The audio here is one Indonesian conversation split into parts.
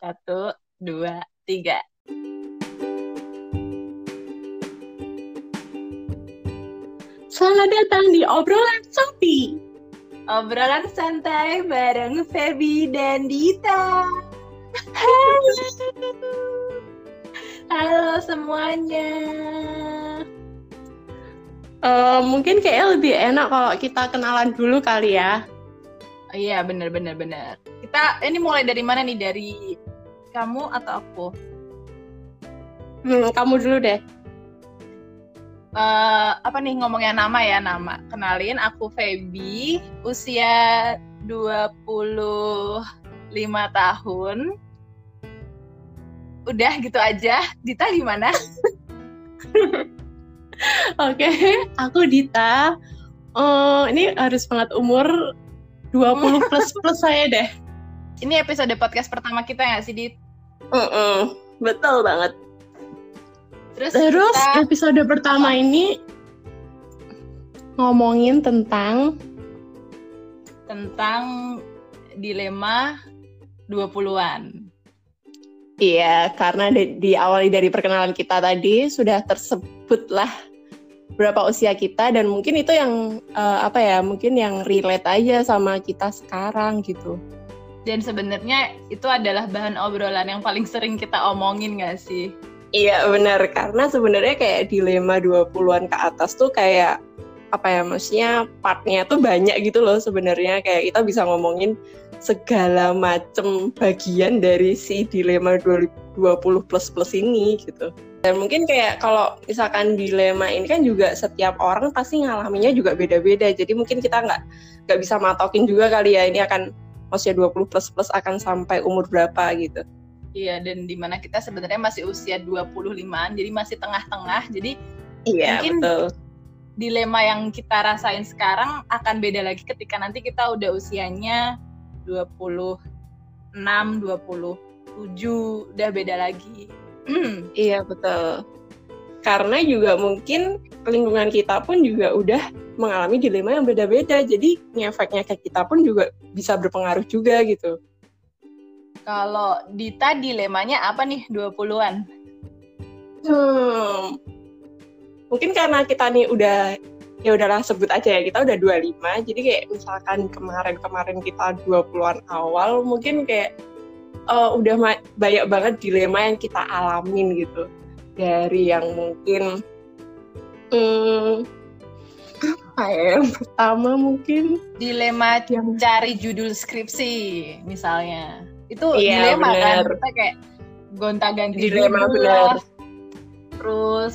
Satu, dua, tiga. Selamat datang di obrolan Sopi. Obrolan santai bareng Feby dan Dita. Halo semuanya. Eh, mungkin kayak lebih enak kalau kita kenalan dulu kali ya. Oh, iya bener bener bener. Kita ini mulai dari mana nih? Dari kamu atau aku? Hmm, kamu dulu deh. Eh, apa nih ngomongnya nama ya nama. Kenalin aku Feby, usia 25 tahun. Udah gitu aja. Dita gimana? Oke, aku Dita. Eh, ini harus banget umur 20 plus plus saya deh. Ini episode podcast pertama kita nggak sih, Dit? Mm-mm, betul banget. Terus, Terus kita episode pertama ini ngomongin tentang tentang dilema 20-an. Iya, karena di, diawali dari perkenalan kita tadi sudah tersebut lah berapa usia kita dan mungkin itu yang eh, apa ya, mungkin yang relate aja sama kita sekarang gitu. Dan sebenarnya itu adalah bahan obrolan yang paling sering kita omongin nggak sih? Iya benar, karena sebenarnya kayak dilema 20-an ke atas tuh kayak apa ya, maksudnya partnya tuh banyak gitu loh sebenarnya kayak kita bisa ngomongin segala macem bagian dari si dilema 20 plus plus ini gitu. Dan mungkin kayak kalau misalkan dilema ini kan juga setiap orang pasti ngalaminnya juga beda-beda. Jadi mungkin kita nggak nggak bisa matokin juga kali ya ini akan maksudnya 20 plus plus akan sampai umur berapa gitu. Iya, dan di mana kita sebenarnya masih usia 25-an, jadi masih tengah-tengah. Jadi Iya Mungkin- betul. dilema yang kita rasain sekarang akan beda lagi ketika nanti kita udah usianya 26, 27, udah beda lagi. Hmm, Iya betul. Karena juga mungkin lingkungan kita pun juga udah mengalami dilema yang beda-beda. Jadi ngefeknya ke kita pun juga bisa berpengaruh juga gitu. kalau Dita dilemanya apa nih 20-an? Hmm. Mungkin karena kita nih udah ya udahlah sebut aja ya kita udah 25 jadi kayak misalkan kemarin-kemarin kita 20-an awal mungkin kayak eh, udah banyak banget dilema yang kita alamin gitu dari yang mungkin hmm, apa ya yang pertama mungkin Dilema yang cari judul skripsi misalnya. Itu Iya, dilema kan? bener. Kita kayak gonta-ganti dilema judul benar lah. terus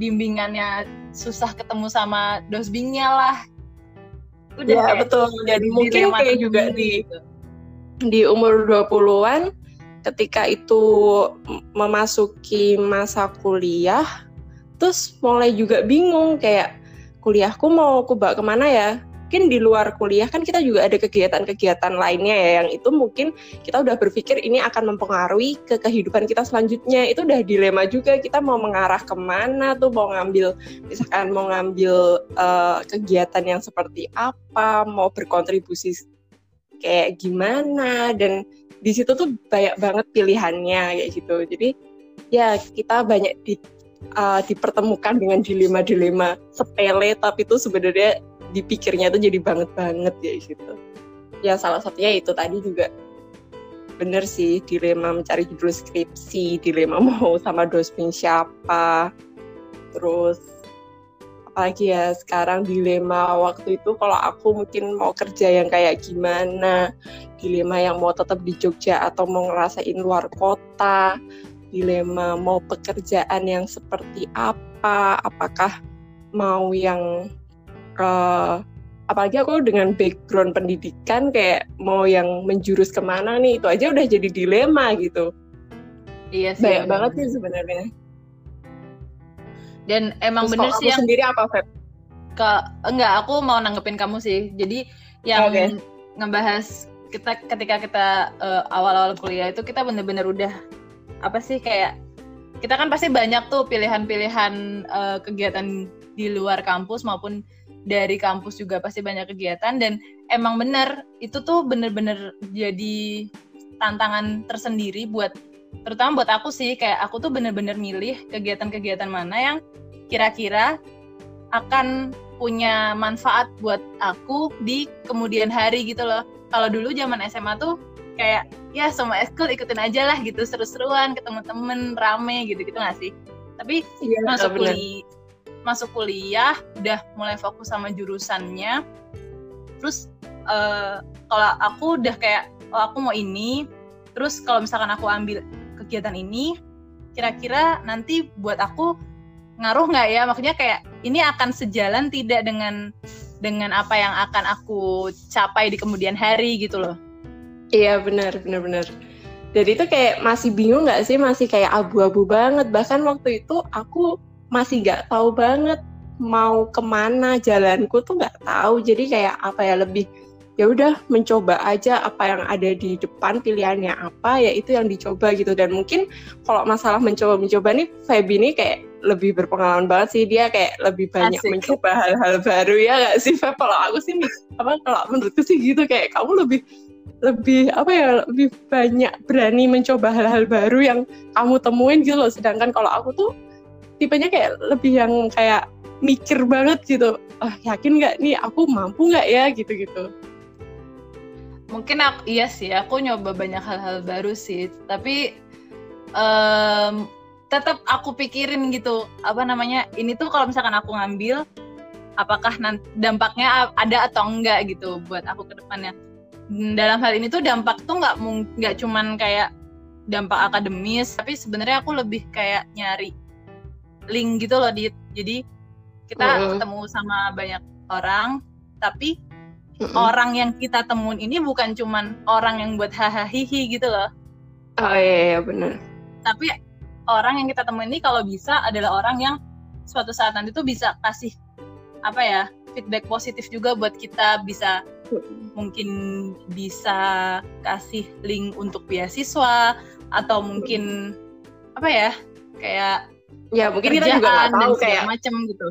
bimbingannya susah ketemu sama dosbingnya lah. Udah ya kayak betul dan mungkin kayak juga di gitu. di umur 20-an ketika itu memasuki masa kuliah terus mulai juga bingung kayak kuliahku mau aku bawa ke mana ya? Mungkin di luar kuliah kan kita juga ada kegiatan-kegiatan lainnya ya yang itu mungkin kita udah berpikir ini akan mempengaruhi ke kehidupan kita selanjutnya. Itu udah dilema juga kita mau mengarah ke mana tuh mau ngambil misalkan mau ngambil eh, kegiatan yang seperti apa mau berkontribusi kayak gimana dan di situ tuh banyak banget pilihannya kayak gitu. Jadi ya kita banyak di uh, dipertemukan dengan dilema-dilema sepele tapi itu sebenarnya dipikirnya itu jadi banget banget ya gitu ya salah satunya itu tadi juga. Bener sih dilema mencari judul skripsi dilema mau sama dosen siapa. Terus apalagi ya sekarang dilema waktu itu kalau aku mungkin mau kerja yang kayak gimana dilema yang mau tetap di Jogja atau mau ngerasain luar kota dilema mau pekerjaan yang seperti apa apakah mau yang eh, apalagi aku dengan background pendidikan kayak mau yang menjurus ke mana nih itu aja udah jadi dilema gitu Iya sih. banyak bener. banget sih sebenarnya Dan emang Terus bener sih yang sendiri apa Feb? ke enggak aku mau nanggepin kamu sih. Jadi yang Oke. ngebahas kita ketika kita eh, awal-awal kuliah itu kita bener-bener udah apa sih kayak kita kan pasti banyak tuh pilihan-pilihan eh, kegiatan di luar kampus maupun dari kampus juga pasti banyak kegiatan dan emang bener itu tuh bener-bener jadi tantangan tersendiri buat terutama buat aku sih kayak aku tuh bener-bener milih kegiatan-kegiatan mana yang kira-kira akan punya manfaat buat aku di kemudian hari gitu loh. Kalau dulu zaman SMA tuh kayak ya semua eskul ikutin aja lah gitu seru-seruan ketemu temen rame gitu gitu gak sih? Tapi ya, masuk kuliah masuk kuliah udah mulai fokus sama jurusannya. Terus uh, kalau aku udah kayak oh aku mau ini, terus kalau misalkan aku ambil kegiatan ini kira-kira nanti buat aku ngaruh nggak ya maksudnya kayak ini akan sejalan tidak dengan dengan apa yang akan aku capai di kemudian hari gitu loh iya benar benar benar. Jadi itu kayak masih bingung nggak sih? Masih kayak abu-abu banget. Bahkan waktu itu aku masih nggak tahu banget mau ke mana jalanku tuh nggak tahu. Jadi kayak apa ya lebih ya udah mencoba aja apa yang ada di depan pilihannya apa ya itu yang dicoba gitu. Dan mungkin kalau masalah mencoba mencoba nih Feby ini kayak lebih berpengalaman banget sih. Dia kayak lebih banyak Asik. mencoba hal-hal baru ya gak sih Feb? Kalau aku sih apa kalau menurutku sih gitu. Kayak kamu lebih lebih apa ya lebih banyak berani mencoba hal-hal baru yang kamu temuin gitu loh. Sedangkan kalau aku tuh tipenya kayak lebih yang kayak mikir banget gitu. Ah yakin nggak nih aku mampu nggak ya? Gitu gitu mungkin aku iya sih aku nyoba banyak hal-hal baru sih. Tapi um, tetap aku pikirin gitu apa namanya ini tuh kalau misalkan aku ngambil apakah nanti dampaknya ada atau enggak gitu buat aku ke depannya dalam hal ini tuh dampak tuh nggak nggak cuman kayak dampak akademis tapi sebenarnya aku lebih kayak nyari link gitu loh di jadi kita uh ketemu sama banyak orang tapi mm-hmm. orang yang kita temuin ini bukan cuman orang yang buat hahaha gitu loh. Oh iya, iya benar. Tapi orang yang kita temuin ini kalau bisa adalah orang yang suatu saat nanti tuh bisa kasih apa ya feedback positif juga buat kita bisa mungkin bisa kasih link untuk beasiswa atau mungkin apa ya kayak ya mungkin kita juga nggak tahu kayak macam gitu.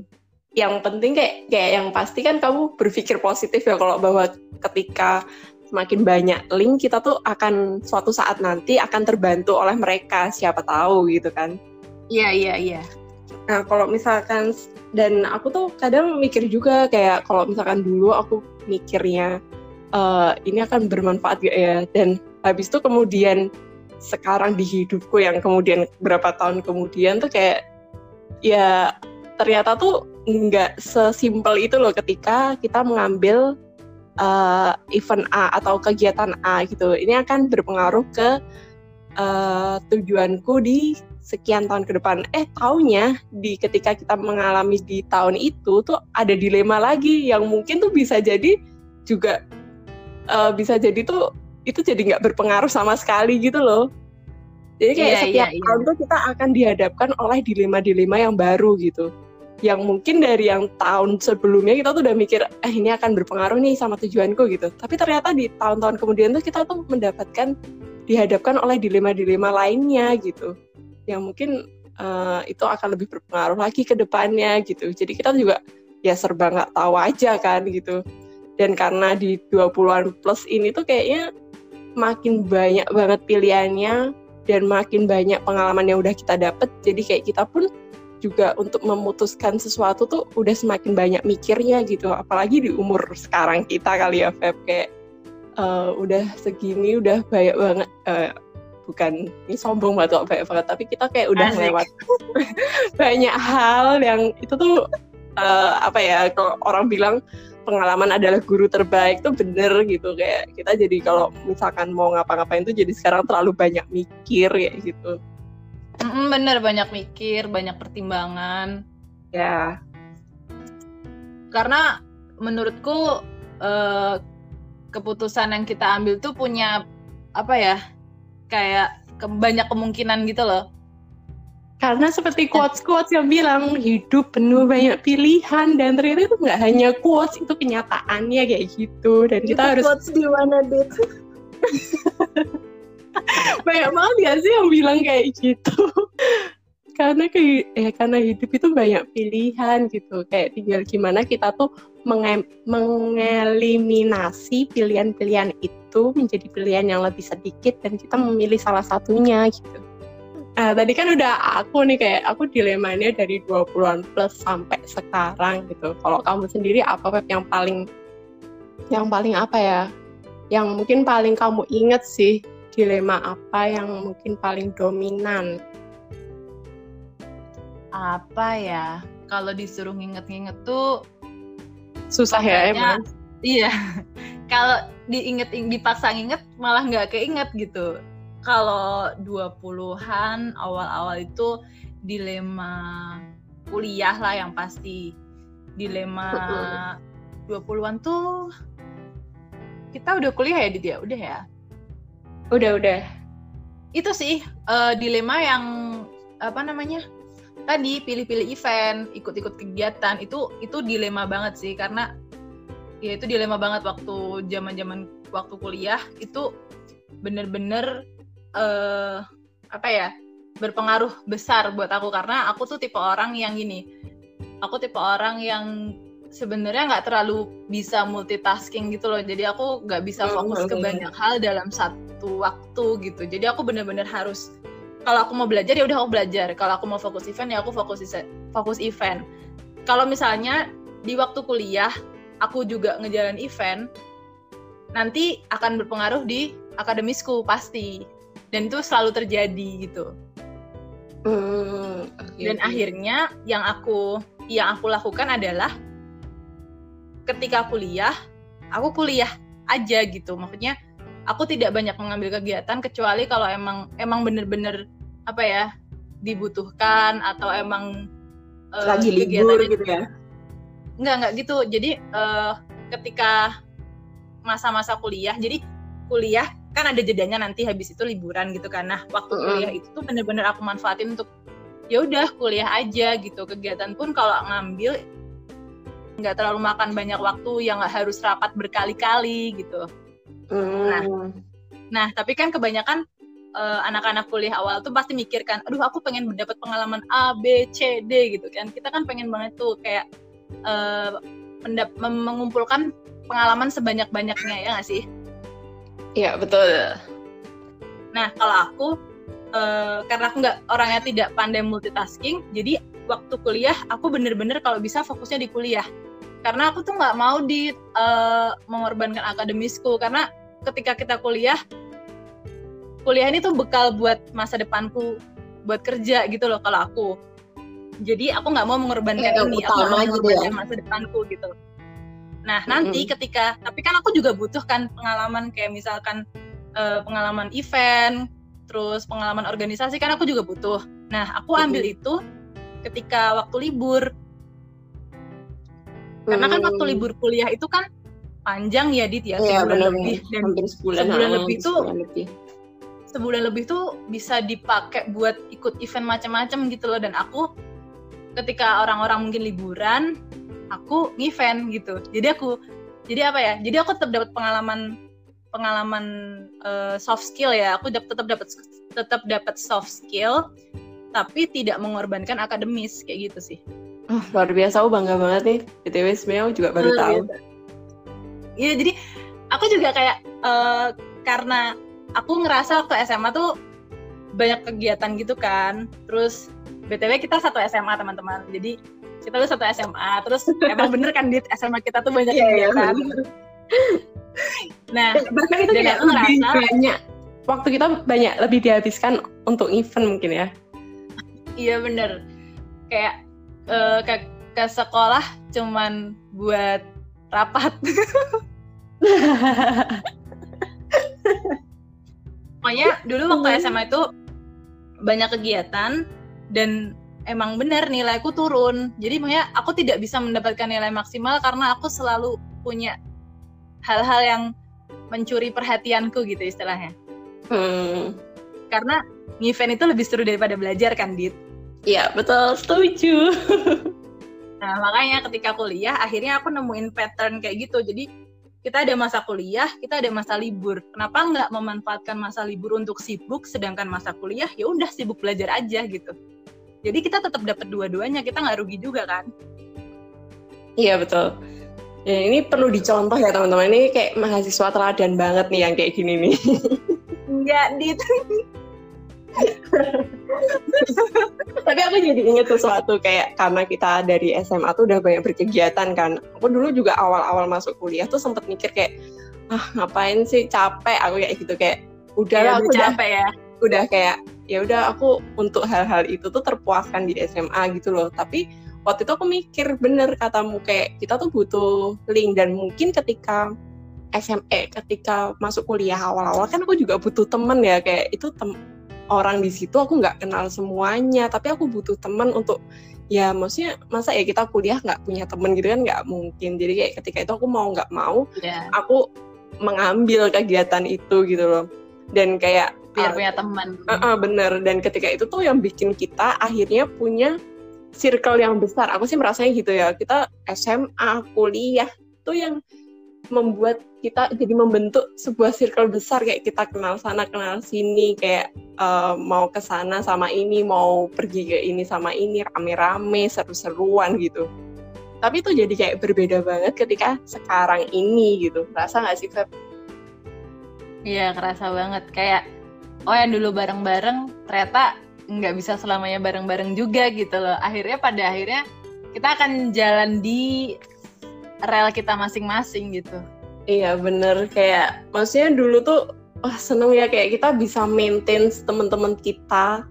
yang penting kayak kayak yang pasti kan kamu berpikir positif ya kalau bahwa ketika semakin banyak link kita tuh akan suatu saat nanti akan terbantu oleh mereka siapa tahu gitu kan. Iya iya iya nah kalau misalkan dan aku tuh kadang mikir juga kayak kalau misalkan dulu aku mikirnya uh, ini akan bermanfaat gak ya dan habis itu kemudian sekarang di hidupku yang kemudian berapa tahun kemudian tuh kayak ya ternyata tuh nggak sesimpel itu loh ketika kita mengambil uh, event A atau kegiatan A gitu. Ini akan berpengaruh ke uh, tujuanku di sekian tahun ke depan. Eh, taunya di ketika kita mengalami di tahun itu tuh ada dilema lagi yang mungkin tuh bisa jadi juga uh, bisa jadi tuh itu jadi nggak berpengaruh sama sekali gitu loh. Jadi kayak yeah, setiap yeah, yeah. tahun tuh kita akan dihadapkan oleh dilema-dilema yang baru gitu yang mungkin dari yang tahun sebelumnya kita tuh udah mikir eh ini akan berpengaruh nih sama tujuanku gitu tapi ternyata di tahun-tahun kemudian tuh kita tuh mendapatkan dihadapkan oleh dilema-dilema lainnya gitu. Yang mungkin uh, itu akan lebih berpengaruh lagi ke depannya gitu. Jadi kita juga ya serba nggak tahu aja kan gitu. Dan karena di 20-an plus ini tuh kayaknya makin banyak banget pilihannya dan makin banyak pengalaman yang udah kita dapet. Jadi kayak kita pun juga untuk memutuskan sesuatu tuh udah semakin banyak mikirnya gitu. Apalagi di umur sekarang kita kali ya Feb. Kayak uh, udah segini udah banyak banget uh, bukan ini sombong banget banyak banget tapi kita kayak udah lewat banyak hal yang itu tuh uh, apa ya kalau orang bilang pengalaman adalah guru terbaik tuh bener gitu kayak kita jadi kalau misalkan mau ngapa-ngapain tuh jadi sekarang terlalu banyak mikir ya gitu bener banyak mikir, banyak pertimbangan. Ya. Karena menurutku uh, keputusan yang kita ambil tuh punya apa ya? Kayak ke, banyak kemungkinan gitu loh. Karena seperti quotes-quotes yang bilang hidup penuh banyak pilihan dan ternyata itu nggak hanya quotes itu kenyataannya kayak gitu dan kita itu harus quotes di mana dit banyak banget ya sih yang bilang kayak gitu karena ke eh karena hidup itu banyak pilihan gitu kayak tinggal gimana kita tuh menge mengeliminasi pilihan-pilihan itu menjadi pilihan yang lebih sedikit dan kita memilih salah satunya gitu. Nah, tadi kan udah aku nih kayak aku dilemanya dari 20-an plus sampai sekarang gitu. Kalau kamu sendiri apa yang paling yang paling apa ya? Yang mungkin paling kamu inget sih dilema apa yang mungkin paling dominan? Apa ya? Kalau disuruh nginget-nginget tuh susah ya emang. Iya. Kalau diinget dipaksa nginget malah nggak keinget gitu. Kalau 20-an awal-awal itu dilema kuliah lah yang pasti. Dilema 20-an tuh kita udah kuliah ya Dit Udah ya? Udah, udah. Itu sih uh, dilema yang apa namanya? Tadi pilih-pilih event, ikut-ikut kegiatan itu itu dilema banget sih karena ya itu dilema banget waktu zaman-zaman waktu kuliah itu bener-bener uh, apa ya berpengaruh besar buat aku karena aku tuh tipe orang yang gini aku tipe orang yang sebenarnya nggak terlalu bisa multitasking gitu loh jadi aku nggak bisa oh, fokus ke banyak hal dalam satu waktu gitu jadi aku bener-bener harus kalau aku mau belajar ya udah aku belajar. Kalau aku mau fokus event ya aku fokus fokus event. Kalau misalnya di waktu kuliah aku juga ngejalan event nanti akan berpengaruh di akademisku pasti. Dan itu selalu terjadi gitu. Mm, okay, dan okay. akhirnya yang aku yang aku lakukan adalah ketika kuliah aku kuliah aja gitu. Maksudnya aku tidak banyak mengambil kegiatan kecuali kalau emang emang bener-bener apa ya dibutuhkan atau emang uh, lagi libur gitu ya? Nggak nggak gitu. Jadi uh, ketika masa-masa kuliah jadi kuliah kan ada jedanya nanti habis itu liburan gitu kan. Nah waktu mm-hmm. kuliah itu tuh bener-bener aku manfaatin untuk ya udah kuliah aja gitu. Kegiatan pun kalau ngambil nggak terlalu makan banyak waktu yang nggak harus rapat berkali-kali gitu Mm. Nah, nah tapi kan kebanyakan uh, anak-anak kuliah awal tuh pasti mikirkan, aduh aku pengen mendapat pengalaman A, B, C, D gitu kan. Kita kan pengen banget tuh kayak uh, mengumpulkan pengalaman sebanyak-banyaknya ya nggak sih? Iya betul. Nah kalau aku uh, karena aku nggak orangnya tidak pandai multitasking, jadi waktu kuliah aku bener-bener kalau bisa fokusnya di kuliah. Karena aku tuh nggak mau di uh, mengorbankan akademisku karena ketika kita kuliah kuliah ini tuh bekal buat masa depanku buat kerja gitu loh kalau aku jadi aku nggak mau mengorbankan ya, ini aku mau gitu ya. mengorbankan ya. masa depanku gitu nah nanti mm -hmm. ketika tapi kan aku juga butuh kan pengalaman kayak misalkan uh, pengalaman event terus pengalaman organisasi kan aku juga butuh nah aku ambil mm -hmm. itu ketika waktu libur karena kan waktu mm. libur kuliah itu kan panjang ya Dit ya, ya sebulan lebih. dan Hampir sebulan, sebulan lebih tuh lebih. sebulan lebih tuh bisa dipakai buat ikut event macam-macam gitu loh. Dan aku ketika orang-orang mungkin liburan aku event gitu. Jadi aku jadi apa ya? Jadi aku tetap dapat pengalaman pengalaman uh, soft skill ya. Aku tetap dapat tetap dapat soft skill tapi tidak mengorbankan akademis kayak gitu sih. Oh, luar biasa. Aku bangga banget nih. Btw sebenarnya aku juga baru oh, tahu. gitu Iya jadi aku juga kayak uh, karena aku ngerasa waktu SMA tuh banyak kegiatan gitu kan. Terus btw kita satu SMA teman-teman. Jadi kita tuh satu SMA terus emang bener kan di SMA kita tuh banyak yeah, iya, kegiatan. Yeah, nah bahkan itu dan aku ngerasa banyak waktu kita banyak lebih dihabiskan untuk event mungkin ya. Iya bener. Kayak uh, ke ke sekolah cuman buat rapat. Pokoknya dulu waktu SMA itu banyak kegiatan dan emang benar nilaiku turun. Jadi makanya aku tidak bisa mendapatkan nilai maksimal karena aku selalu punya hal-hal yang mencuri perhatianku gitu istilahnya. Hmm. Karena event itu lebih seru daripada belajar kan, Dit? Iya, betul. Setuju. Nah, makanya ketika kuliah akhirnya aku nemuin pattern kayak gitu. Jadi kita ada masa kuliah, kita ada masa libur. Kenapa nggak memanfaatkan masa libur untuk sibuk, sedangkan masa kuliah ya udah sibuk belajar aja gitu. jadi kita tetap dapat dua-duanya kita nggak rugi juga kan? Iya betul. Ya ini perlu dicontoh ya teman-teman. Ini kayak mahasiswa teladan banget nih yang kayak gini nih. Enggak dit tapi aku jadi inget sesuatu kayak karena kita dari SMA tuh udah banyak berkegiatan kan. Aku dulu juga awal-awal masuk kuliah tuh sempet mikir kayak ah ngapain sih capek? Aku kayak gitu kayak udah ya, aku capek ya. udah kayak ya udah aku untuk hal-hal itu tuh terpuaskan di SMA gitu loh. Tapi waktu itu aku mikir bener katamu kayak kita tuh butuh link. Dan mungkin ketika SMA ketika masuk kuliah awal-awal kan aku juga butuh temen ya kayak itu tem orang di situ aku nggak kenal semuanya tapi aku butuh temen untuk ya maksudnya masa ya kita kuliah nggak punya temen gitu kan nggak mungkin. Jadi kayak ketika itu aku mau nggak mau yeah. aku mengambil kegiatan itu gitu loh. Dan kayak biar uh, punya teman. uh, uh, bener. Dan ketika itu tuh yang bikin kita akhirnya punya circle yang besar. Aku sih merasanya gitu ya. Kita SMA kuliah tuh yang membuat kita jadi membentuk sebuah circle besar kayak kita kenal sana kenal sini kayak uh, mau ke sana sama ini mau pergi ke ini sama ini rame-rame seru-seruan gitu. Tapi itu jadi kayak berbeda banget ketika sekarang ini gitu. Rasa nggak sih Feb? Iya kerasa banget. Kayak oh yang dulu bareng-bareng ternyata nggak bisa selamanya bareng-bareng juga gitu loh. Akhirnya pada akhirnya kita akan jalan di rel kita masing-masing gitu. Iya bener kayak maksudnya dulu tuh wah seneng ya kayak kita bisa maintain teman-teman kita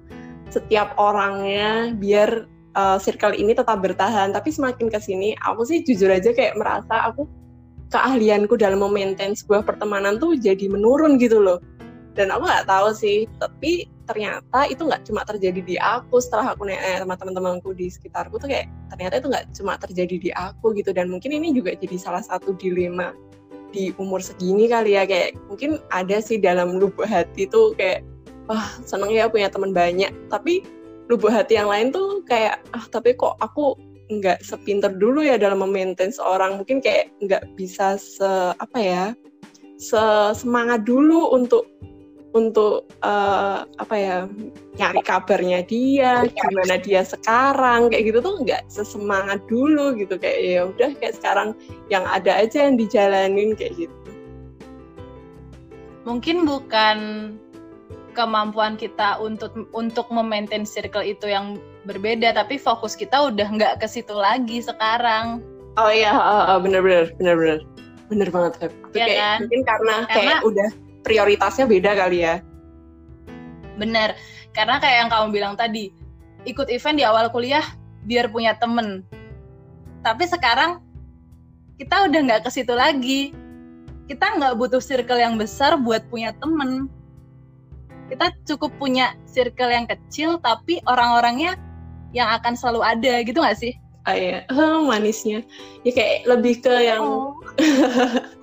setiap orangnya biar uh, circle ini tetap bertahan. Tapi semakin ke sini aku sih jujur aja kayak merasa aku keahlianku dalam memaintain sebuah pertemanan tuh jadi menurun gitu loh. Dan aku nggak tahu sih, tapi ternyata itu nggak cuma terjadi di aku setelah aku nanya sama teman-temanku di sekitarku tuh kayak ternyata itu nggak cuma terjadi di aku gitu. Dan mungkin ini juga jadi salah satu dilema di umur segini kali ya. Kayak mungkin ada sih dalam lubuk hati tuh kayak wah seneng ya punya teman banyak. Tapi lubuk hati yang lain tuh kayak ah tapi kok aku nggak sepinter dulu ya dalam memaintain seorang? Mungkin kayak nggak bisa se apa ya se semangat dulu untuk untuk uh, apa ya nyari kabarnya dia gimana dia sekarang kayak gitu tuh nggak sesemangat dulu gitu. Kayak ya udah kayak sekarang yang ada aja yang dijalanin kayak gitu. Mungkin bukan kemampuan kita untuk untuk memaintain circle itu yang berbeda tapi fokus kita udah nggak ke situ lagi sekarang. Oh iya uh, uh, bener banget ya kayak kan? mungkin karena, karena kayak udah prioritasnya beda kali ya. Bener, karena kayak yang kamu bilang tadi, ikut event di awal kuliah biar punya temen. Tapi sekarang kita udah nggak ke situ lagi. Kita nggak butuh circle yang besar buat punya temen. Kita cukup punya circle yang kecil, tapi orang-orangnya yang akan selalu ada gitu nggak sih? Ah iya, oh, manisnya. Ya kayak lebih ke yang oh.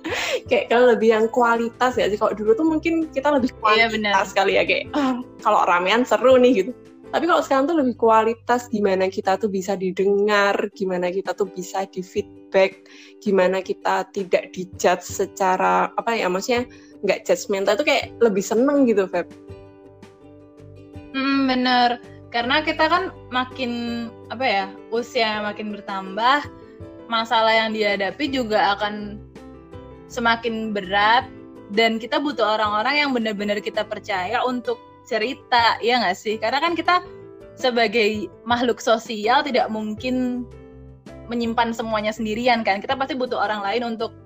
kayak kalau lebih yang kualitas ya sih. Kalau dulu tuh mungkin kita lebih iya, kualitas iya, kali ya kayak ah, kalau ramean seru nih gitu. Tapi kalau sekarang tuh lebih kualitas gimana kita tuh bisa didengar, gimana kita tuh bisa di feedback, gimana kita tidak dijudge secara apa ya maksudnya nggak judgmental itu kayak lebih seneng gitu Feb. Hmm, bener karena kita kan makin apa ya usia makin bertambah masalah yang dihadapi juga akan semakin berat dan kita butuh orang-orang yang benar-benar kita percaya untuk cerita ya nggak sih? Karena kan kita sebagai makhluk sosial tidak mungkin menyimpan semuanya sendirian kan? Kita pasti butuh orang lain untuk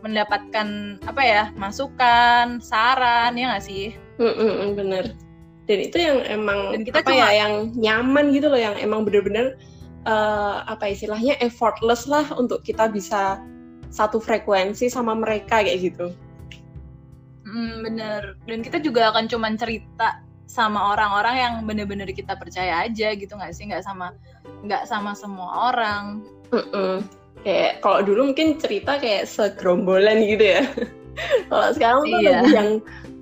mendapatkan apa ya masukan saran ya nggak sih? Mm -mm, bener dan itu yang emang dan kita apa cuma, ya yang nyaman gitu loh yang emang bener-bener uh, apa istilahnya effortless lah untuk kita bisa satu frekuensi sama mereka kayak gitu. Hmm, bener. Dan kita juga akan cuman cerita sama orang-orang yang bener-bener kita percaya aja gitu nggak sih nggak sama nggak sama semua orang. Mm -mm. Kayak kalau dulu mungkin cerita kayak segerombolan gitu ya. kalau sekarang tuh iya. lebih yang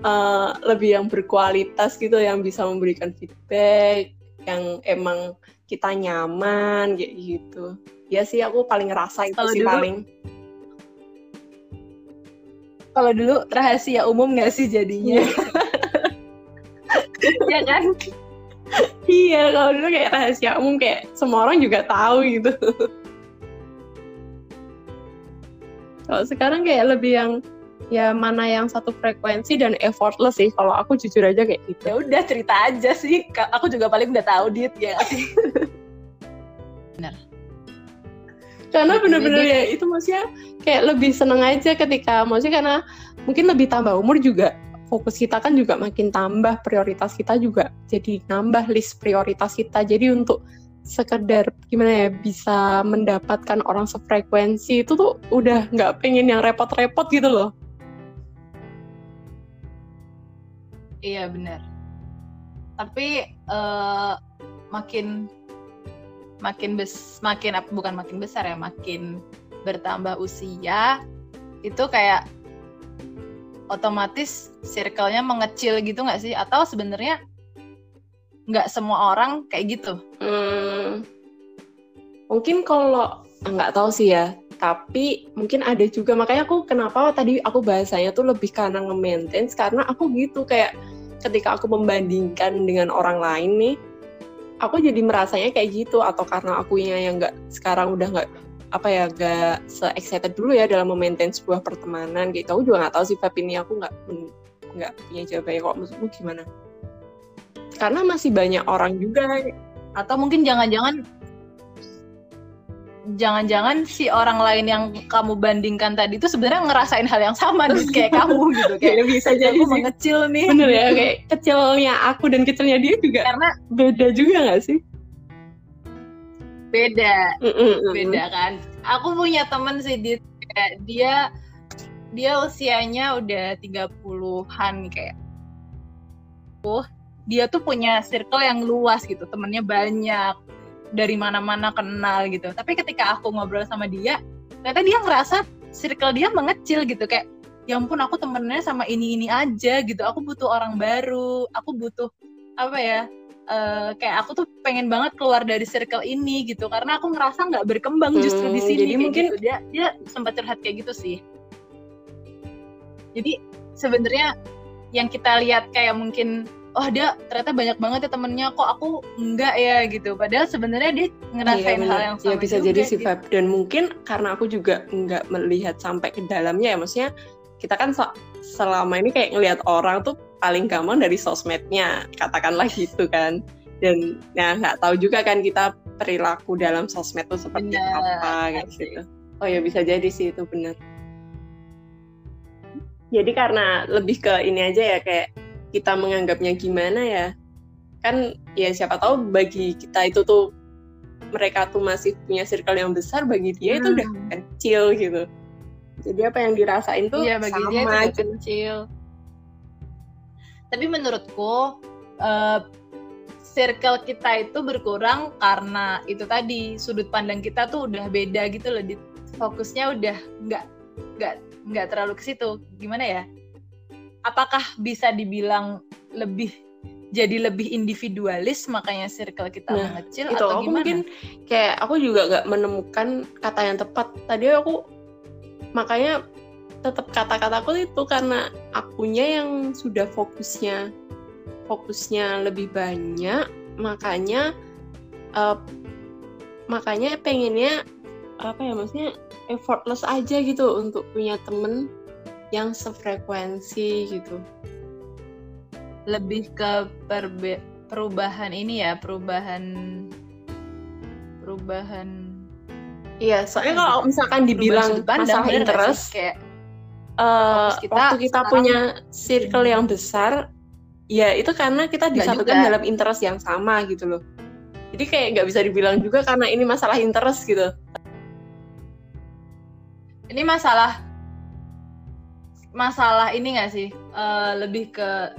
uh, lebih yang berkualitas gitu yang bisa memberikan feedback yang emang kita nyaman kayak gitu ya sih aku paling ngerasa itu kalo sih dulu, paling kalau dulu rahasia umum nggak sih jadinya? Ya kan? Iya kalau dulu kayak rahasia umum kayak semua orang juga tahu gitu. Kalau sekarang kayak lebih yang ya mana yang satu frekuensi dan effortless sih. Kalau aku jujur aja kayak gitu. Ya udah cerita aja sih. Aku juga paling udah tahu dit ya benar karena bener-bener ya itu maksudnya kayak lebih seneng aja ketika maksudnya karena mungkin lebih tambah umur juga fokus kita kan juga makin tambah prioritas kita juga jadi nambah list prioritas kita. Jadi untuk sekedar gimana ya bisa mendapatkan orang sefrekuensi itu tuh udah nggak pengen yang repot-repot gitu loh. Iya benar. Tapi uh, makin makin bes makin bukan makin besar ya, makin bertambah usia itu kayak otomatis circle-nya mengecil gitu nggak sih? Atau sebenarnya nggak semua orang kayak gitu? Hmm, mungkin kalau nggak tahu sih ya. Tapi mungkin ada juga makanya aku kenapa tadi aku bahasanya tuh lebih karena nge-maintain karena aku gitu kayak ketika aku membandingkan dengan orang lain nih aku jadi merasanya kayak gitu atau karena aku yang nggak sekarang udah nggak apa ya gak se excited dulu ya dalam memaintain sebuah pertemanan gitu. Aku juga nggak tahu sih Feb ini aku nggak nggak punya jawabannya. Kok maksudmu gimana? Karena masih banyak orang juga. Atau mungkin jangan-jangan jangan-jangan si orang lain yang kamu bandingkan tadi itu sebenarnya ngerasain hal yang sama nih kayak kamu gitu kayak bisa jadi aku mengecil nih. Bener ya kayak kecilnya aku dan kecilnya dia juga karena beda juga nggak sih? Beda. Mm -mm. beda kan? Aku punya temen sih dia dia dia usianya udah 30-an kayak. Oh dia tuh punya circle yang luas gitu temennya banyak dari mana-mana kenal gitu. Tapi ketika aku ngobrol sama dia ternyata dia ngerasa circle dia mengecil gitu. Kayak ya ampun aku temennya sama ini ini aja gitu. Aku butuh orang baru. Aku butuh apa ya uh, kayak aku tuh pengen banget keluar dari circle ini gitu. Karena aku ngerasa nggak berkembang justru di hmm, sini jadi mungkin gitu. dia dia sempat curhat kayak gitu sih. Jadi sebenarnya yang kita lihat kayak mungkin oh dia ternyata banyak banget ya temennya kok aku enggak ya gitu. Padahal sebenarnya dia ngerasain iya, hal yang sama ya bisa juga, jadi sih. Gitu. dan mungkin karena aku juga enggak melihat sampai ke dalamnya ya maksudnya kita kan selama ini kayak ngelihat orang tuh paling gampang dari sosmednya katakanlah gitu kan. Dan ya nggak tahu juga kan kita perilaku dalam sosmed tuh seperti bener, apa kayak gitu. Oh ya bisa jadi sih itu benar jadi karena lebih ke ini aja ya kayak kita menganggapnya gimana ya? Kan ya siapa tahu bagi kita itu tuh mereka tuh masih punya circle yang besar bagi dia hmm. itu udah kecil gitu. Jadi apa yang dirasain tuh iya, bagi sama dia itu gitu. kecil. Tapi menurutku uh, circle kita itu berkurang karena itu tadi sudut pandang kita tuh udah beda gitu loh fokusnya udah nggak nggak nggak terlalu ke situ. Gimana ya apakah bisa dibilang lebih jadi lebih individualis makanya circle kita nah, mengecil itu atau aku gimana? mungkin kayak aku juga nggak menemukan kata yang tepat tadi aku makanya tetap kata-kataku itu karena akunya yang sudah fokusnya fokusnya lebih banyak makanya uh, makanya pengennya apa ya maksudnya effortless aja gitu untuk punya temen yang sefrekuensi gitu. Lebih ke perbe perubahan ini ya perubahan perubahan iya soalnya kalau misalkan dibilang masalah interest kayak uh, kita waktu kita sekarang, punya circle yang besar ya itu karena kita disatukan dalam interest yang sama gitu loh. Jadi kayak nggak bisa dibilang juga karena ini masalah interest gitu. Ini masalah masalah ini gak sih? Uh, lebih ke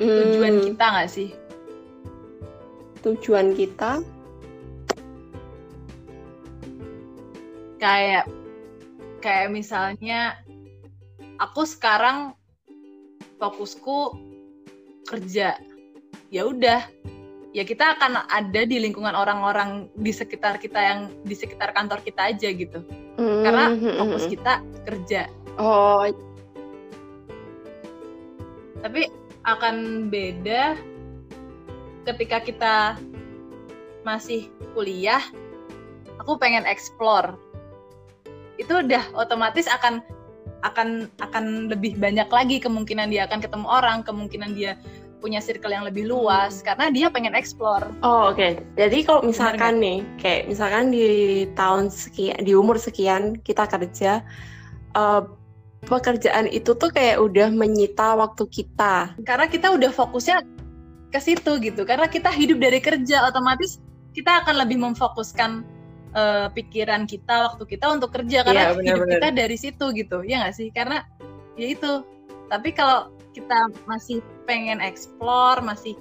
tujuan hmm. kita gak sih? Tujuan kita? Kayak kayak misalnya aku sekarang fokusku kerja. Ya udah. Ya kita akan ada di lingkungan orang-orang di sekitar kita yang di sekitar kantor kita aja gitu. Mm-hmm. karena hmm, hmm, fokus kita kerja. Oh tapi akan beda ketika kita masih kuliah aku pengen explore itu udah otomatis akan akan akan lebih banyak lagi kemungkinan dia akan ketemu orang kemungkinan dia punya circle yang lebih luas karena dia pengen explore. Oh oke. Okay. Jadi kalau misalkan nih, kayak misalkan di tahun sekian, di umur sekian kita kerja, uh, pekerjaan itu tuh kayak udah menyita waktu kita. Karena kita udah fokusnya ke situ gitu. Karena kita hidup dari kerja, otomatis kita akan lebih memfokuskan uh, pikiran kita, waktu kita untuk kerja karena yeah, hidup kita dari situ gitu. Ya nggak sih? Karena ya itu. Tapi kalau kita masih pengen explore, masih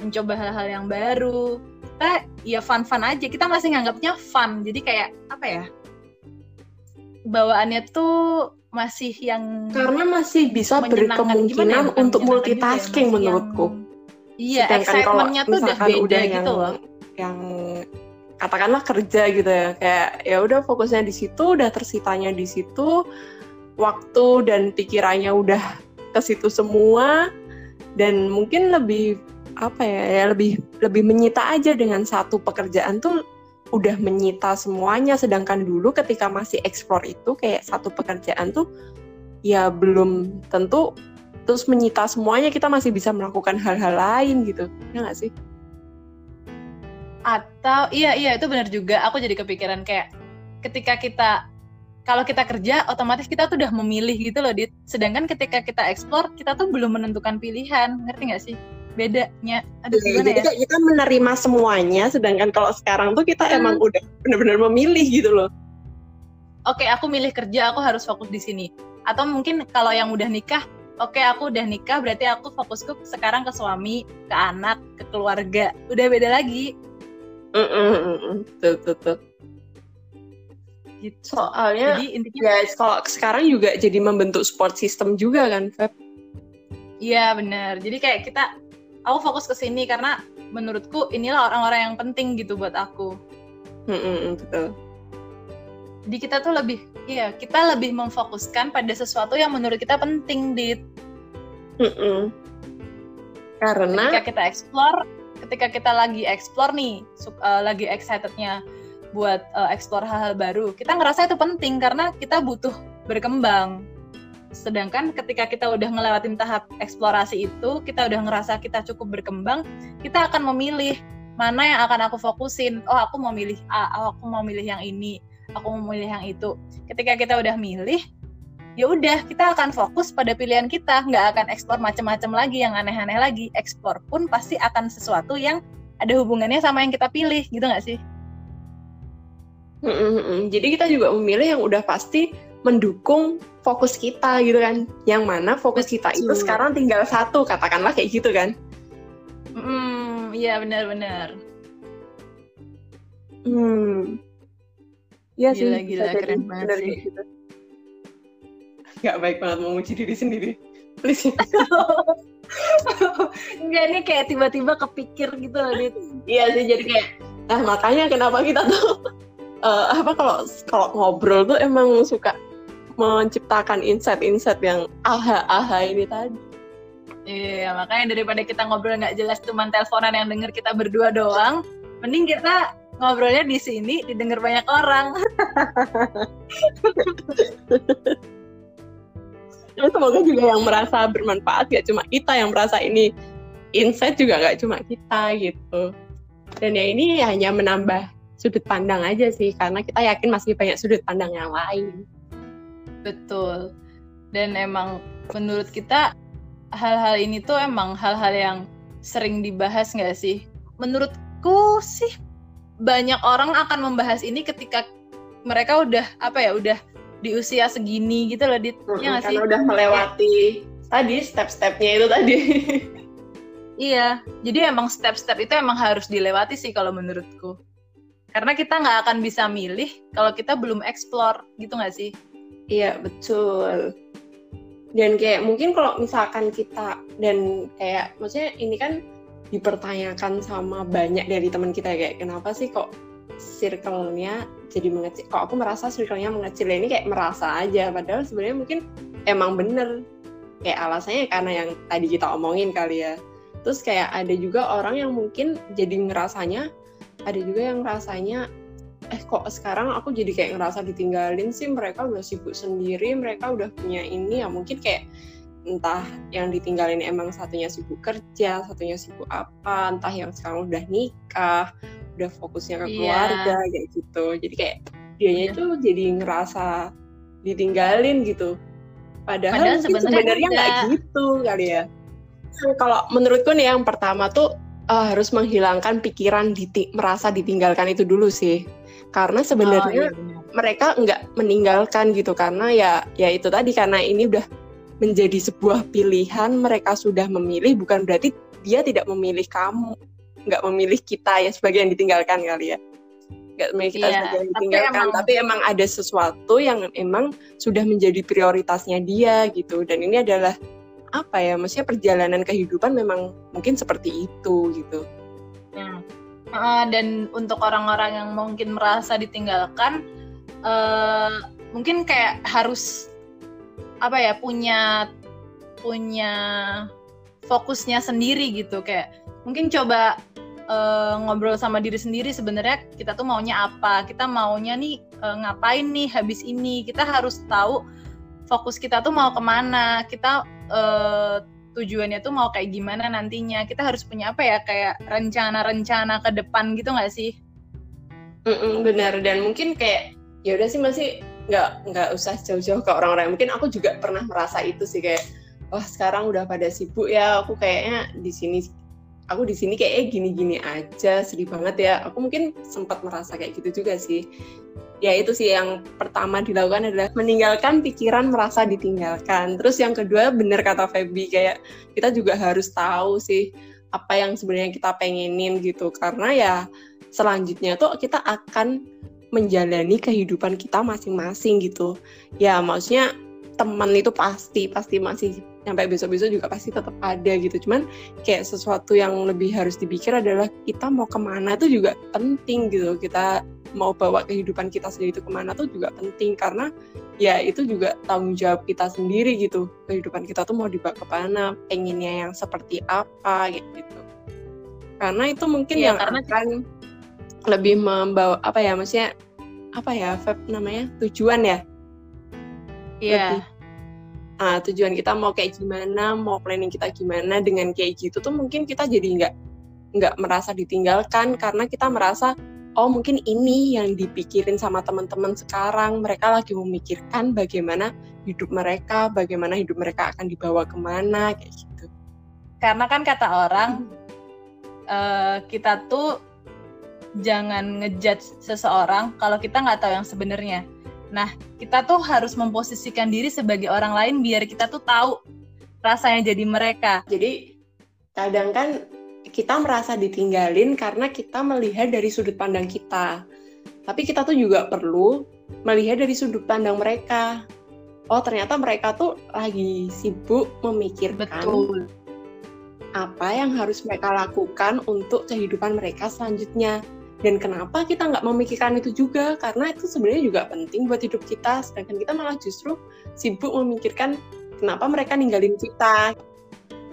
mencoba hal-hal yang baru, kita ya fun-fun aja. Kita masih nganggapnya fun. Jadi kayak apa ya? Bawaannya tuh masih yang karena masih bisa berkemungkinan ya, untuk multitasking ya, menurutku. Iya, excitementnya tuh udah beda udah gitu yang, loh. Yang katakanlah kerja gitu ya, kayak ya udah fokusnya di situ, udah tersitanya di situ, waktu dan pikirannya udah ke situ semua, dan mungkin lebih apa ya, ya lebih lebih menyita aja dengan satu pekerjaan tuh udah menyita semuanya sedangkan dulu ketika masih eksplor itu kayak satu pekerjaan tuh ya belum tentu terus menyita semuanya kita masih bisa melakukan hal-hal lain gitu. Ya nggak sih? Atau iya iya itu benar juga. Aku jadi kepikiran kayak ketika kita kalau kita kerja otomatis kita tuh udah memilih gitu loh dit. Sedangkan ketika kita eksplor kita tuh belum menentukan pilihan. Ngerti nggak sih bedanya ada ya, gimana jadi ya? kita menerima semuanya sedangkan kalau sekarang tuh kita hmm. emang udah benar-benar memilih gitu loh oke aku milih kerja aku harus fokus di sini atau mungkin kalau yang udah nikah oke aku udah nikah berarti aku fokusku sekarang ke suami ke anak ke keluarga udah beda lagi mm -mm, tuh tuh tuh gitu. soalnya jadi intinya ya kalau sekarang juga jadi membentuk support system juga kan Feb Iya benar. Jadi kayak kita aku fokus ke sini karena menurutku inilah orang-orang yang penting gitu buat aku. Hmm, betul. Jadi kita tuh lebih, iya kita lebih memfokuskan pada sesuatu yang menurut kita penting, dit. Hmm, karena ketika kita explore, ketika kita lagi explore nih, uh, lagi excitednya buat uh, explore hal-hal baru, kita ngerasa itu penting karena kita butuh berkembang Sedangkan ketika kita udah ngelewatin tahap eksplorasi itu, kita udah ngerasa kita cukup berkembang, kita akan memilih mana yang akan aku fokusin. Oh, aku mau milih A, oh, aku mau milih yang ini, aku mau milih yang itu. Ketika kita udah milih, ya udah kita akan fokus pada pilihan kita, nggak akan eksplor macam-macam lagi yang aneh-aneh lagi. Eksplor pun pasti akan sesuatu yang ada hubungannya sama yang kita pilih, gitu nggak sih? Jadi kita juga memilih yang udah pasti mendukung fokus kita gitu kan yang mana fokus kita itu sekarang tinggal satu katakanlah kayak gitu kan hmm iya benar-benar hmm Iya sih, gila, gila, keren banget sih. Gitu. Gak baik banget memuji diri sendiri. Please. Enggak, ini kayak tiba-tiba kepikir gitu loh, Iya sih, jadi kayak, nah makanya kenapa kita tuh, uh, apa kalau kalau ngobrol tuh emang suka menciptakan insight-insight yang aha-aha ini tadi. Iya, makanya daripada kita ngobrol nggak jelas cuma teleponan yang denger kita berdua doang, mending kita ngobrolnya di sini didengar banyak orang. Ya, semoga juga yang merasa bermanfaat gak cuma kita yang merasa ini insight juga gak cuma kita gitu. Dan ya ini hanya menambah sudut pandang aja sih karena kita yakin masih banyak sudut pandang yang lain. Betul. Dan emang menurut kita hal-hal ini tuh emang hal-hal yang sering dibahas nggak sih? Menurutku sih banyak orang akan membahas ini ketika mereka udah apa ya udah di usia segini gitu loh dit hmm, ya sih udah melewati ya. tadi step-stepnya itu tadi iya jadi emang step-step itu emang harus dilewati sih kalau menurutku karena kita nggak akan bisa milih kalau kita belum explore gitu nggak sih Iya betul. Dan kayak mungkin kalau misalkan kita dan kayak maksudnya ini kan dipertanyakan sama banyak dari teman kita kayak kenapa sih kok circle-nya jadi mengecil? Kok aku merasa circle-nya mengecil? Ini kayak merasa aja padahal sebenarnya mungkin emang bener. Kayak alasannya karena yang tadi kita omongin kali ya. Terus kayak ada juga orang yang mungkin jadi ngerasanya ada juga yang rasanya eh kok sekarang aku jadi kayak ngerasa ditinggalin sih mereka udah sibuk sendiri mereka udah punya ini ya mungkin kayak entah yang ditinggalin emang satunya sibuk kerja satunya sibuk apa entah yang sekarang udah nikah udah fokusnya ke iya. keluarga yeah. kayak gitu jadi kayak dianya yeah. tuh jadi ngerasa ditinggalin gitu padahal, padahal sebenarnya nggak gitu kali ya kalau menurutku nih yang pertama tuh uh, harus menghilangkan pikiran diti merasa ditinggalkan itu dulu sih. Karena sebenarnya oh, iya. mereka nggak meninggalkan gitu karena ya ya itu tadi karena ini udah menjadi sebuah pilihan mereka sudah memilih bukan berarti dia tidak memilih kamu nggak memilih kita ya sebagai yang ditinggalkan kali ya. Nggak memilih kita yeah, sebagai yang ditinggalkan tapi emang, tapi emang ada sesuatu yang emang sudah menjadi prioritasnya dia gitu. Dan ini adalah apa ya maksudnya perjalanan kehidupan memang mungkin seperti itu gitu. Hmm. uh, dan untuk orang-orang yang mungkin merasa ditinggalkan uh, mungkin kayak harus apa ya punya punya fokusnya sendiri gitu. Kayak mungkin coba uh, ngobrol sama diri sendiri sebenarnya kita tuh maunya apa? Kita maunya nih uh, ngapain nih habis ini? Kita harus tahu fokus kita tuh mau ke mana? Kita uh, tujuannya tuh mau kayak gimana nantinya. Kita harus punya apa ya? Kayak rencana-rencana ke depan gitu nggak sih? Mm-mm, benar. Dan mungkin kayak ya udah sih masih nggak nggak usah jauh-jauh ke orang-orang. Mungkin aku juga pernah merasa itu sih kayak wah sekarang udah pada sibuk ya. Aku kayaknya di sini aku di sini kayaknya gini-gini aja. Sedih banget ya. Aku mungkin sempat merasa kayak gitu juga sih ya itu sih yang pertama dilakukan adalah meninggalkan pikiran merasa ditinggalkan. Terus yang kedua benar kata Feby kayak kita juga harus tahu sih apa yang sebenarnya kita pengenin gitu karena ya selanjutnya tuh kita akan menjalani kehidupan kita masing-masing gitu. Ya maksudnya teman itu pasti pasti masih sampai besok-besok juga pasti tetap ada gitu. Cuman kayak sesuatu yang lebih harus dipikir adalah kita mau ke mana tuh juga penting gitu. Kita mau bawa kehidupan kita sendiri itu ke mana tuh juga penting. Karena ya itu juga tanggung jawab kita sendiri gitu. Kehidupan kita tuh mau dibawa ke mana pengennya yang seperti apa gitu. Karena itu mungkin ya, yang karena akan lebih membawa apa ya maksudnya apa ya namanya tujuan ya? Iya. Ah tujuan kita mau kayak gimana mau planning kita gimana dengan kayak gitu tuh mungkin kita jadi nggak nggak merasa ditinggalkan karena kita merasa oh mungkin ini yang dipikirin sama teman-teman sekarang. Mereka lagi memikirkan bagaimana hidup mereka bagaimana hidup mereka akan dibawa ke mana kayak gitu. Karena kan kata orang uh, kita tuh jangan ngejudge seseorang kalau kita nggak tahu yang sebenarnya. Nah kita tuh harus memposisikan diri sebagai orang lain biar kita tuh tahu rasanya jadi mereka. Jadi kadang kan kita merasa ditinggalin karena kita melihat dari sudut pandang kita. Tapi kita tuh juga perlu melihat dari sudut pandang mereka. Oh, ternyata mereka tuh lagi sibuk memikirkan Betul. apa yang harus mereka lakukan untuk kehidupan mereka selanjutnya. Dan kenapa kita nggak memikirkan itu juga? Karena itu sebenarnya juga penting buat hidup kita. Sedangkan kita malah justru sibuk memikirkan kenapa mereka ninggalin kita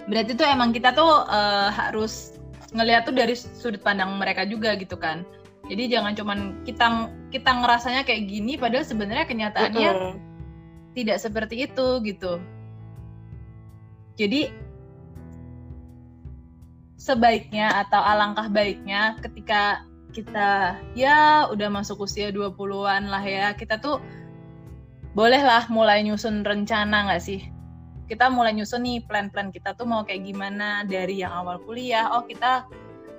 berarti tuh emang kita tuh uh, harus ngelihat tuh dari sudut pandang mereka juga gitu kan. Jadi jangan cuman kita kita ngerasanya kayak gini padahal sebenarnya kenyataannya uh -uh. tidak seperti itu gitu. Jadi sebaiknya atau alangkah baiknya ketika kita ya udah masuk usia 20-an lah ya kita tuh bolehlah mulai nyusun rencana nggak sih kita mulai nyusun nih plan-plan kita tuh mau kayak gimana. Dari yang awal kuliah oh kita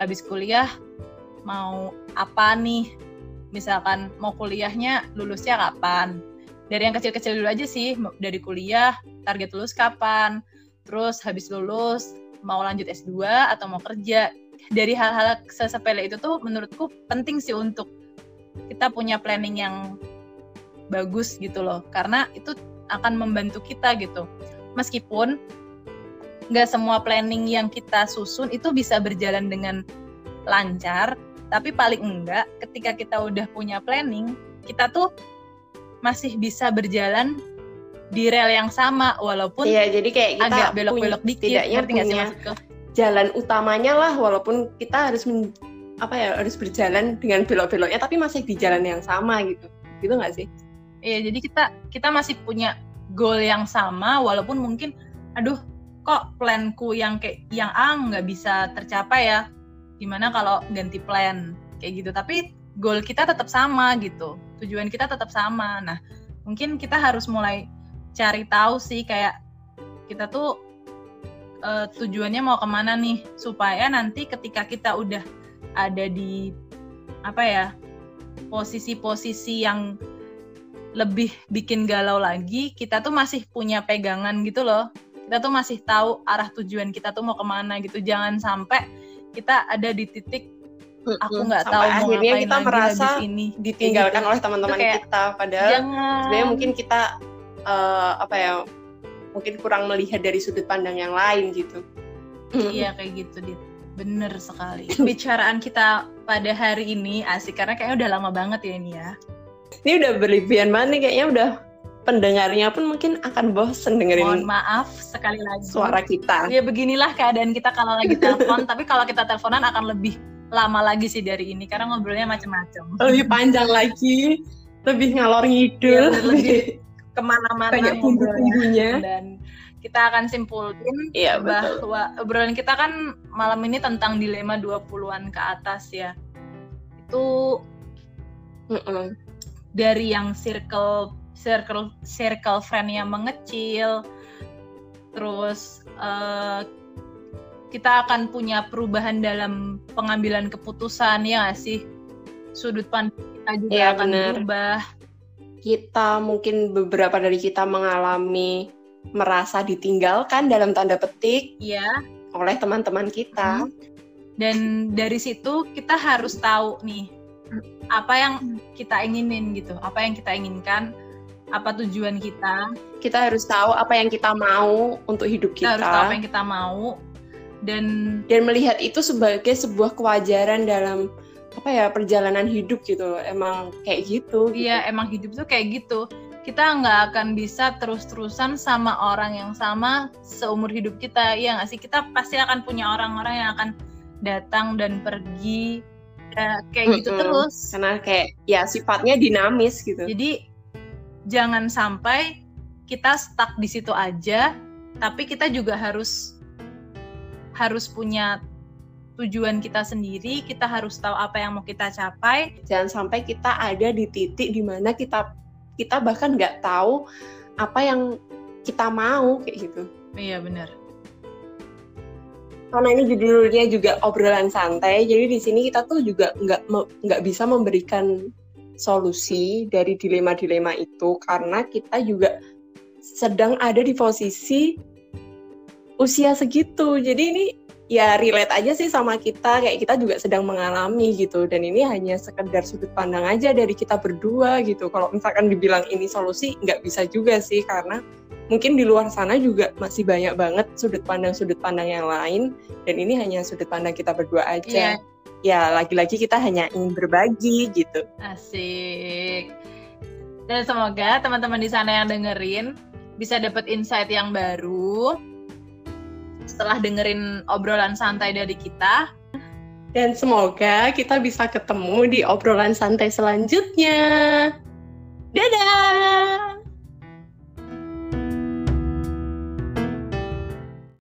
habis kuliah mau apa nih? Misalkan mau kuliahnya lulusnya kapan? Dari yang kecil-kecil dulu aja sih dari kuliah target lulus kapan? Terus habis lulus mau lanjut S2 atau mau kerja? Dari hal-hal sesepele itu tuh menurutku penting sih untuk kita punya planning yang bagus gitu loh. Karena itu akan membantu kita gitu meskipun nggak semua planning yang kita susun itu bisa berjalan dengan lancar, tapi paling enggak ketika kita udah punya planning, kita tuh masih bisa berjalan di rel yang sama walaupun iya jadi kayak kita agak belok-belok dikit tidaknya punya jalan utamanya lah walaupun kita harus men, apa ya harus berjalan dengan belok-beloknya tapi masih di jalan yang sama gitu. Gitu nggak sih? Iya jadi kita kita masih punya goal yang sama walaupun mungkin aduh kok planku yang kayak yang A nggak bisa tercapai ya? Gimana kalau ganti plan? Kayak gitu. Tapi goal kita tetap sama gitu. Tujuan kita tetap sama. Nah mungkin kita harus mulai cari tahu sih kayak kita tuh uh, tujuannya mau ke mana nih? Supaya nanti ketika kita udah ada di apa ya posisi-posisi yang lebih bikin galau lagi kita tuh masih punya pegangan gitu loh kita tuh masih tahu arah tujuan kita tuh mau ke mana gitu jangan sampai kita ada di titik aku nggak tahu mau akhirnya kita lagi merasa ini ditinggalkan gitu. oleh teman-teman kita padahal sebenarnya mungkin kita uh, apa ya mungkin kurang melihat dari sudut pandang yang lain gitu. Iya kayak gitu dit. Bener sekali. Bicaraan kita pada hari ini asik karena kayaknya udah lama banget ya ini ya. Ini udah berlebihan banget nih kayaknya udah pendengarnya pun mungkin akan bosen dengerin. Mohon maaf sekali lagi. Suara kita. Ya beginilah keadaan kita kalau lagi telepon, tapi kalau kita teleponan akan lebih lama lagi sih dari ini karena ngobrolnya macam-macam. Lebih panjang lagi, lebih ngalor ngidul. Ya, lebih ke mana-mana banyak bumbu-bumbunya dan kita akan simpulin iya, bahwa obrolan kita kan malam ini tentang dilema 20-an ke atas ya. Itu mm -mm. Dari yang circle circle circle friend yang mengecil terus uh, kita akan punya perubahan dalam pengambilan keputusan ya gak sih sudut pandang kita juga ya, akan bener. berubah kita mungkin beberapa dari kita mengalami merasa ditinggalkan dalam tanda petik ya oleh teman-teman kita. Hmm. Dan dari situ kita harus tahu nih apa yang kita inginin gitu, apa yang kita inginkan, apa tujuan kita. Kita harus tahu apa yang kita mau untuk hidup kita. Kita harus tahu apa yang kita mau dan dan melihat itu sebagai sebuah kewajaran dalam apa ya perjalanan hidup gitu emang kayak gitu, gitu. iya emang hidup tuh kayak gitu kita nggak akan bisa terus-terusan sama orang yang sama seumur hidup kita ya nggak sih kita pasti akan punya orang-orang yang akan datang dan pergi ya, kayak gitu mm -hmm. terus karena kayak ya sifatnya dinamis gitu jadi jangan sampai kita stuck di situ aja tapi kita juga harus harus punya tujuan kita sendiri, kita harus tahu apa yang mau kita capai. Jangan sampai kita ada di titik di mana kita kita bahkan nggak tahu apa yang kita mau kayak gitu. Iya benar. Karena ini judulnya juga obrolan santai, jadi di sini kita tuh juga nggak nggak bisa memberikan solusi dari dilema-dilema itu karena kita juga sedang ada di posisi usia segitu. Jadi ini ya relate aja sih sama kita kayak kita juga sedang mengalami gitu dan ini hanya sekedar sudut pandang aja dari kita berdua gitu kalau misalkan dibilang ini solusi nggak bisa juga sih karena mungkin di luar sana juga masih banyak banget sudut pandang sudut pandang yang lain dan ini hanya sudut pandang kita berdua aja yeah. ya lagi-lagi kita hanya ingin berbagi gitu asik dan semoga teman-teman di sana yang dengerin bisa dapat insight yang baru setelah dengerin obrolan santai dari kita. Dan semoga kita bisa ketemu di obrolan santai selanjutnya. Dadah!